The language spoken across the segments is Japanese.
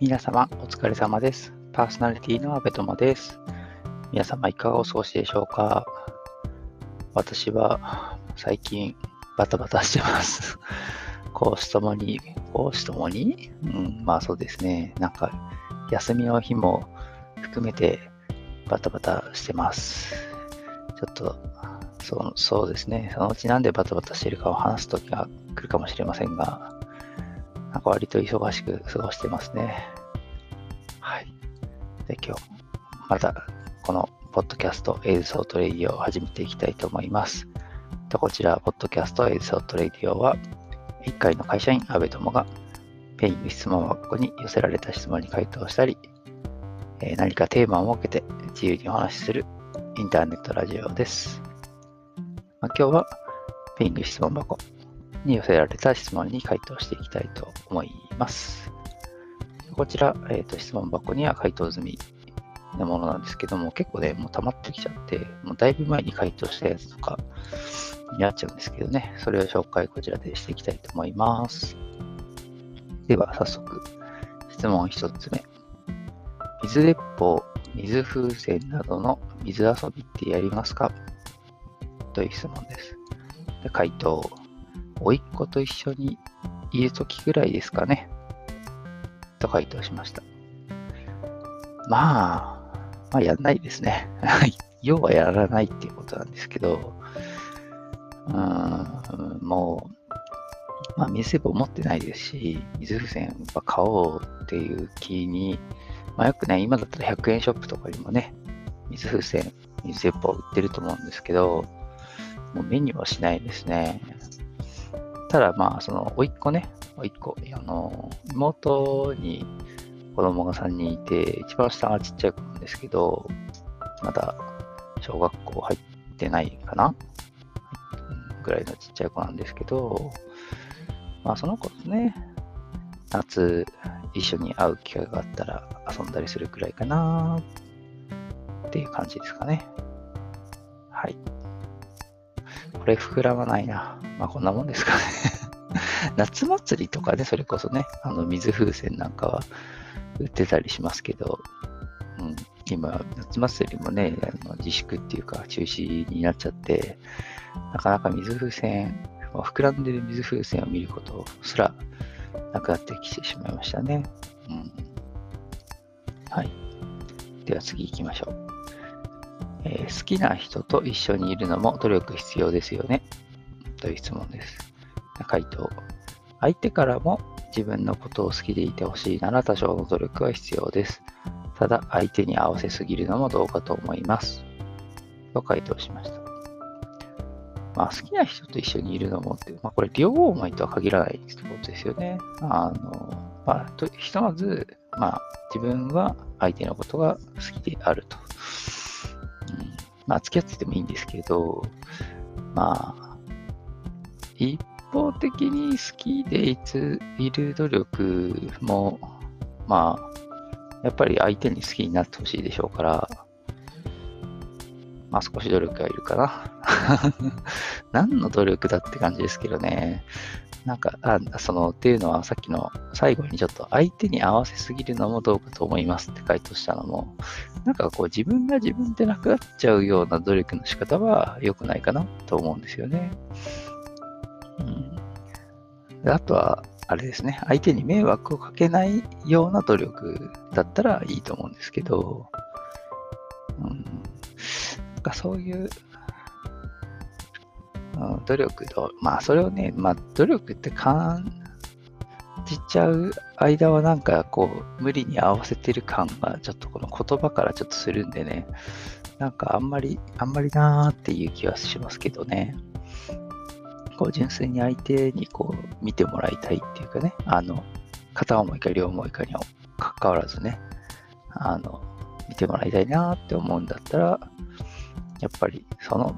皆様お疲れ様です。パーソナリティの阿部友です。皆様いかがお過ごしでしょうか？私は最近バタバタしてます。講師ともに、講師ともに？うん、まあそうですね。なんか休みの日も含めてバタバタしてます。ちょっとそうそうですね。そのうちなんでバタバタしてるかを話す時が来るかもしれませんが、なんか割と忙しく過ごしてますね。はい。で、今日、また、このポッドキャスト A's Thought Radio を始めていきたいと思います。とこちら、ポッドキャスト A's Thought Radio は、一介の会社員、安部友が、 Peing 質問箱に寄せられた質問に回答したり、え何かテーマを設けて自由にお話しするインターネットラジオです。ま、今日は、ペイング質問箱に寄せられた質問に回答していきたいと思います。こちら、えーと、質問箱には回答済みのものなんですけども、結構ね、もう溜まってきちゃって、もうだいぶ前に回答したやつとかになっちゃうんですけどね、それを紹介こちらでしていきたいと思います。では、早速、質問1つ目。水鉄砲、水風船などの水遊びってやりますか？という質問です。で回答。甥っ子と一緒にいるときぐらいですかね。と回答しました。まあ、まあやんないですね。要はやらないっていうことなんですけど、うん、もう、まあ水鉄砲持ってないですし、水風船は買おうっていう気に、まあよくね、今だったら100円ショップとかにもね、水風船、水鉄砲売ってると思うんですけど、もう目にはしないですね。ただまあ、その、甥っ子ね、甥っ子、あの、妹に子供が3人いて、一番下がちっちゃい子なんですけど、まだ小学校入ってないかな？ぐらいのちっちゃい子なんですけど、まあその子とね、夏一緒に会う機会があったら遊んだりするくらいかなっていう感じですかね。はい。これ膨らまないな。まあこんなもんですかね 夏祭りとかね、それこそね、あの水風船なんかは売ってたりしますけど、うん、今、夏祭りもね、あの自粛っていうか中止になっちゃって、なかなか水風船、膨らんでる水風船を見ることすらなくなってきてしまいましたね。うん、はい。では次行きましょう。えー、好きな人と一緒にいるのも努力必要ですよねという質問です。回答。相手からも自分のことを好きでいてほしいなら多少の努力は必要です。ただ、相手に合わせすぎるのもどうかと思います。と回答しました。まあ、好きな人と一緒にいるのもって、まあ、これ両思いとは限らないってことですよね。あの、まあ、とひとまず、まあ、自分は相手のことが好きであると。まあ、付き合っててもいいんですけど、まあ、一方的に好きでいついる努力も、まあ、やっぱり相手に好きになってほしいでしょうから、まあ少し努力がいるかな。何の努力だって感じですけどね。なんか、あその、っていうのはさっきの最後にちょっと相手に合わせすぎるのもどうかと思いますって回答したのも、なんかこう自分が自分でなくなっちゃうような努力の仕方は良くないかなと思うんですよね。うん。あとは、あれですね、相手に迷惑をかけないような努力だったらいいと思うんですけど、うん。なんかそういう努力と、まあそれをね、まあ努力って感じちゃう間はなんかこう無理に合わせてる感がちょっとこの言葉からちょっとするんでね、なんかあんまり、あんまりなーっていう気はしますけどね。こう純粋に相手にこう見てもらいたいっていうかね、あの、片思いか両思いかには関わらずね、あの、見てもらいたいなって思うんだったら、やっぱりその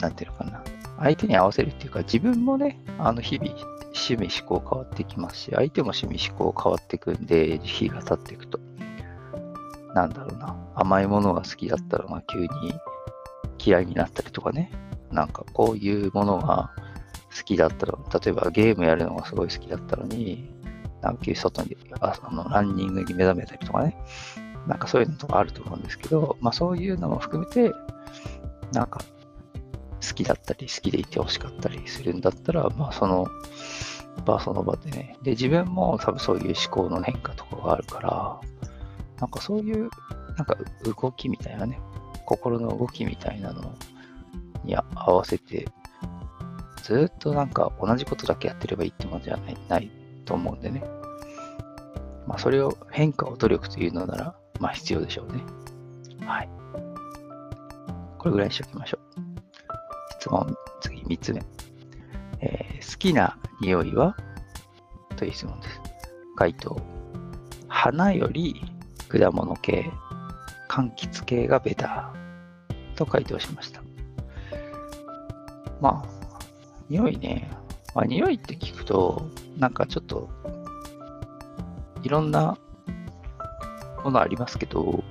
なんていうのかな、相手に合わせるっていうか、自分もね、あの日々、趣味思考変わってきますし、相手も趣味思考変わっていくんで、日が経っていくと。なんだろうな、甘いものが好きだったら、まあ、急に嫌いになったりとかね、なんかこういうものが好きだったら、例えばゲームやるのがすごい好きだったのに、なんか外にあのランニングに目覚めたりとかね、なんかそういうのとかあると思うんですけど、まあそういうのも含めて、なんか好きだったり好きでいてほしかったりするんだったら、まあその場その場でね、で自分も多分そういう思考の変化とかがあるから、なんかそういうなんか動きみたいなね、心の動きみたいなのに合わせて、ずっとなんか同じことだけやってればいいってものじゃないないと思うんでね。まあそれを変化を努力というのなら、まあ必要でしょうね。はい。これぐらいにしておきましょう。質問、次3つ目。えー、好きな匂いは？という質問です。回答。花より果物系、柑橘系がベターと回答しました。まあ、匂いね。まあ、匂いって聞くと、なんかちょっと、いろんなものありますけど、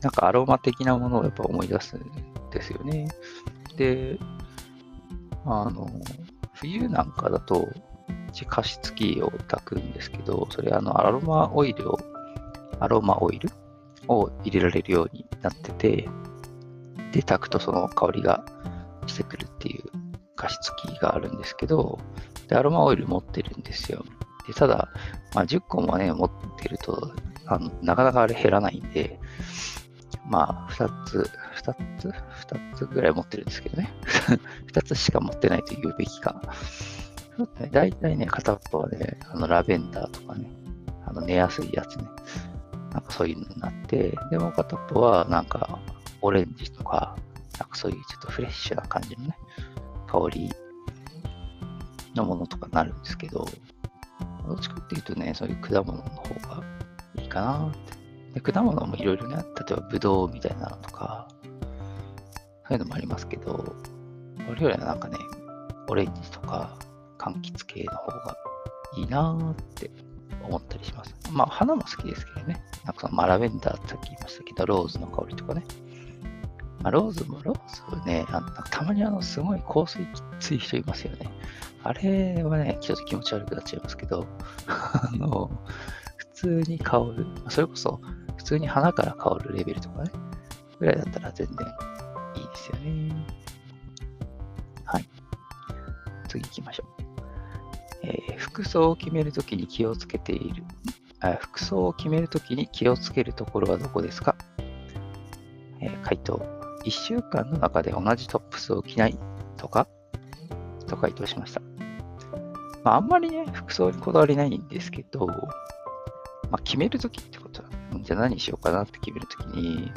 なんかアロマ的なものをやっぱ思い出すですよね。で、あの、冬なんかだと、加湿器を炊くんですけど、それあの、アロマオイルを、アロマオイルを入れられるようになってて、で、炊くとその香りがしてくるっていう加湿器があるんですけど、で、アロマオイル持ってるんですよ。で、ただ、まあ、10個もね、持ってると、あのなかなかあれ減らないんで、まあ、2つ、2つ、2つぐらい持ってるんですけどね。2つしか持ってないと言うべきか。大体ね、片っぽはね、あのラベンダーとかね、あの寝やすいやつね。なんかそういうのになって、でも片っぽはなんかオレンジとか、なんかそういうちょっとフレッシュな感じのね、香りのものとかになるんですけど、どっちかっていうとね、そういう果物の方がいいかなって。で果物もいろいろね、例えばブドウみたいなのとか、そういうのもありますけど、これよりはなんかね、オレンジとか柑橘系の方がいいなーって思ったりします。まあ、花も好きですけどね。なんかその、まあ、ラベンダーってさっき言いましたけど、ローズの香りとかね。まあ、ローズも、ローズね、あのたまにあの、すごい香水きつい人いますよね。あれはね、ちょっと気持ち悪くなっちゃいますけど、あの、普通に香る、それこそ、普通に花から香るレベルとかね、ぐらいだったら全然いいですよね。はい。次行きましょう。えー、服装を決めるときに気をつけているあ、服装を決めるときに気をつけるところはどこですか、えー、回答。1週間の中で同じトップスを着ないとか？と回答しました。まあ、あんまりね、服装にこだわりないんですけど、まあ、決めるときって、じゃあ何しようかなって決めるときに、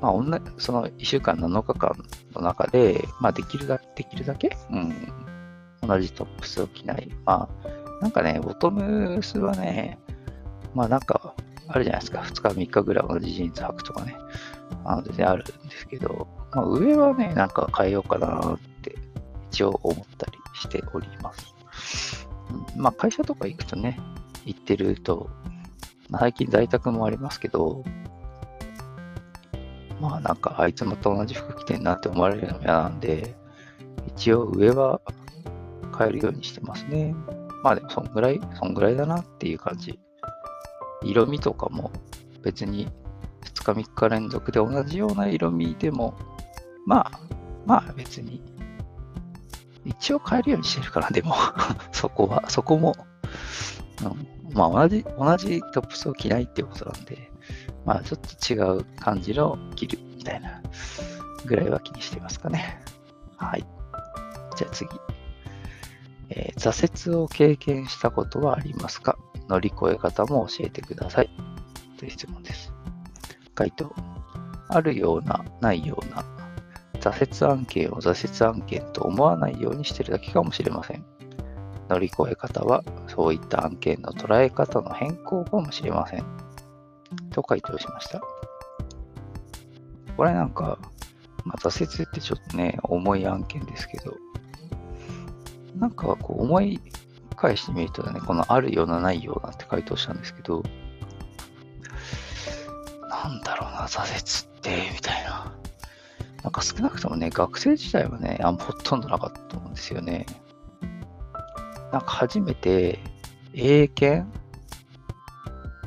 まあ、同じ、その1週間7日間の中で、まあ、できるだできるだけ、うん、同じトップスを着ない。まあ、なんかね、ボトムスはね、まあなんか、あるじゃないですか。2日、3日ぐらい同じジーンズ履くとかね。あの全然あるんですけど、まあ、上はね、なんか変えようかなって一応思ったりしております。うん、まあ会社とか行くとね、行ってると、まあ、最近在宅もありますけど、まあなんかあいつまた同じ服着てんなって思われるのも嫌なんで、一応上は変えるようにしてますね。まあでもそんぐらい、そんぐらいだなっていう感じ。色味とかも別に2日3日連続で同じような色味でも、まあ、まあ別に、一応変えるようにしてるから、でも そこは、そこも、まあ同じ、同じトップスを着ないっていうことなんで、まあちょっと違う感じの着るみたいなぐらいは気にしてますかね。はい。じゃあ次。えー、挫折を経験したことはありますか？乗り越え方も教えてください。という質問です。回答。あるような、ないような、挫折案件を挫折案件と思わないようにしてるだけかもしれません。乗り越え方は、そういった案件の捉え方の変更かもしれません。と回答しました。これなんか、まあ、挫折ってちょっとね、重い案件ですけど、なんかこう思い返してみるとね、このあるようなないようなって回答したんですけど、なんだろうな、挫折って、みたいな。なんか少なくともね、学生時代はね、あんほとんどなかったと思うんですよね。なんか初めて英検？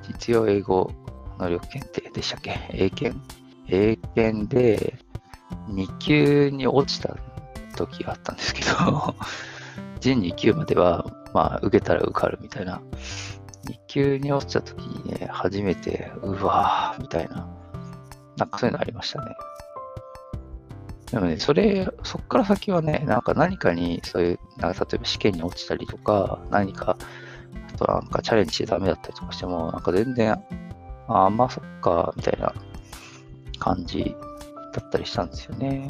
実用英語能力検定でしたっけ？英検？英検で2級に落ちた時があったんですけど、準2級までは、まあ、受けたら受かるみたいな。2級に落ちた時にね、初めて、うわーみたいな。なんかそういうのありましたね。でもね、それ、そっから先はね、なんか何かに、そういう、なんか例えば試験に落ちたりとか、何か、あとなんかチャレンジしてダメだったりとかしても、なんか全然、ああ、まあそっか、みたいな感じだったりしたんですよね。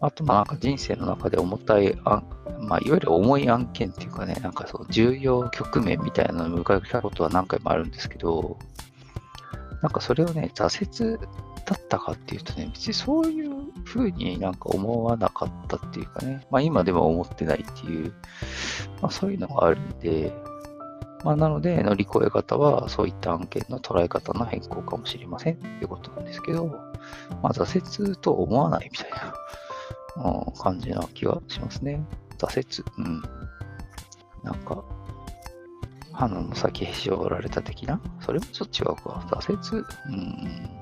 あと、まあなんか人生の中で重たいあまあ、いわゆる重い案件っていうかね、なんかそう、重要局面みたいなのを迎えたことは何回もあるんですけど、なんかそれをね、挫折だったかっていうとね、別にそういう風になんか思わなかったっていうかね、まあ今でも思ってないっていう、まあそういうのがあるんで、まあなので乗り越え方はそういった案件の捉え方の変更かもしれませんっていうことなんですけど、まあ挫折と思わないみたいな、うん、感じな気がしますね。挫折、うん。なんか、花の先へし折られた的な？それもちょっと違うか。挫折？うん。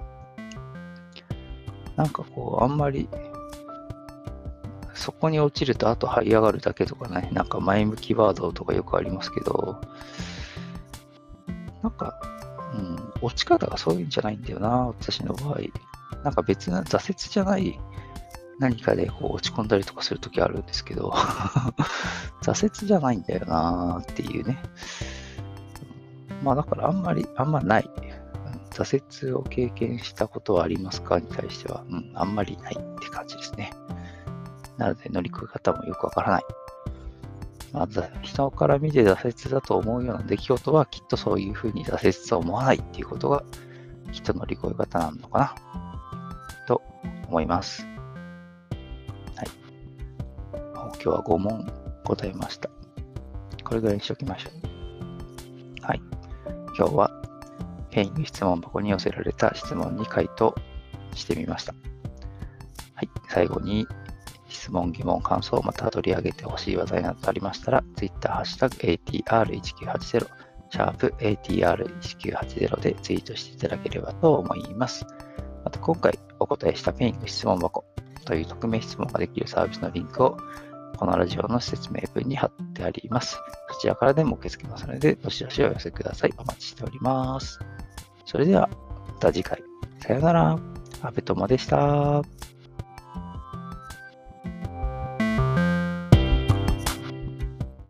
なんかこう、あんまり、そこに落ちるとあと這い上がるだけとかね、なんか前向きワードとかよくありますけど、なんか、うん、落ち方がそういうんじゃないんだよな、私の場合。なんか別な挫折じゃない何かでこう落ち込んだりとかするときあるんですけど 挫折じゃないんだよなっていうね。まあだからあんまり、あんまない。挫折を経験したことはありますか？に対しては、うん、あんまりないって感じですね。なので乗り越え方もよくわからない。まず、人から見て挫折だと思うような出来事はきっとそういうふうに挫折と思わないっていうことがきっと乗り越え方なのかなと思います。はい。今日は5問答えました。これぐらいにしておきましょう。はい。今日はペイング質問箱に寄せられた質問に回答してみました。はい。最後に質問、疑問、感想、また取り上げてほしい話題などありましたら、Twitter、ハッシュタグ ATR1980、シャープ ATR1980 でツイートしていただければと思います。また今回お答えしたペイング質問箱という匿名質問ができるサービスのリンクをこのラジオの説明文に貼ってあります。そちらからでも受け付けますので、どしどしお寄せください。お待ちしております。それでは、また次回。さよなら。アベトマでした。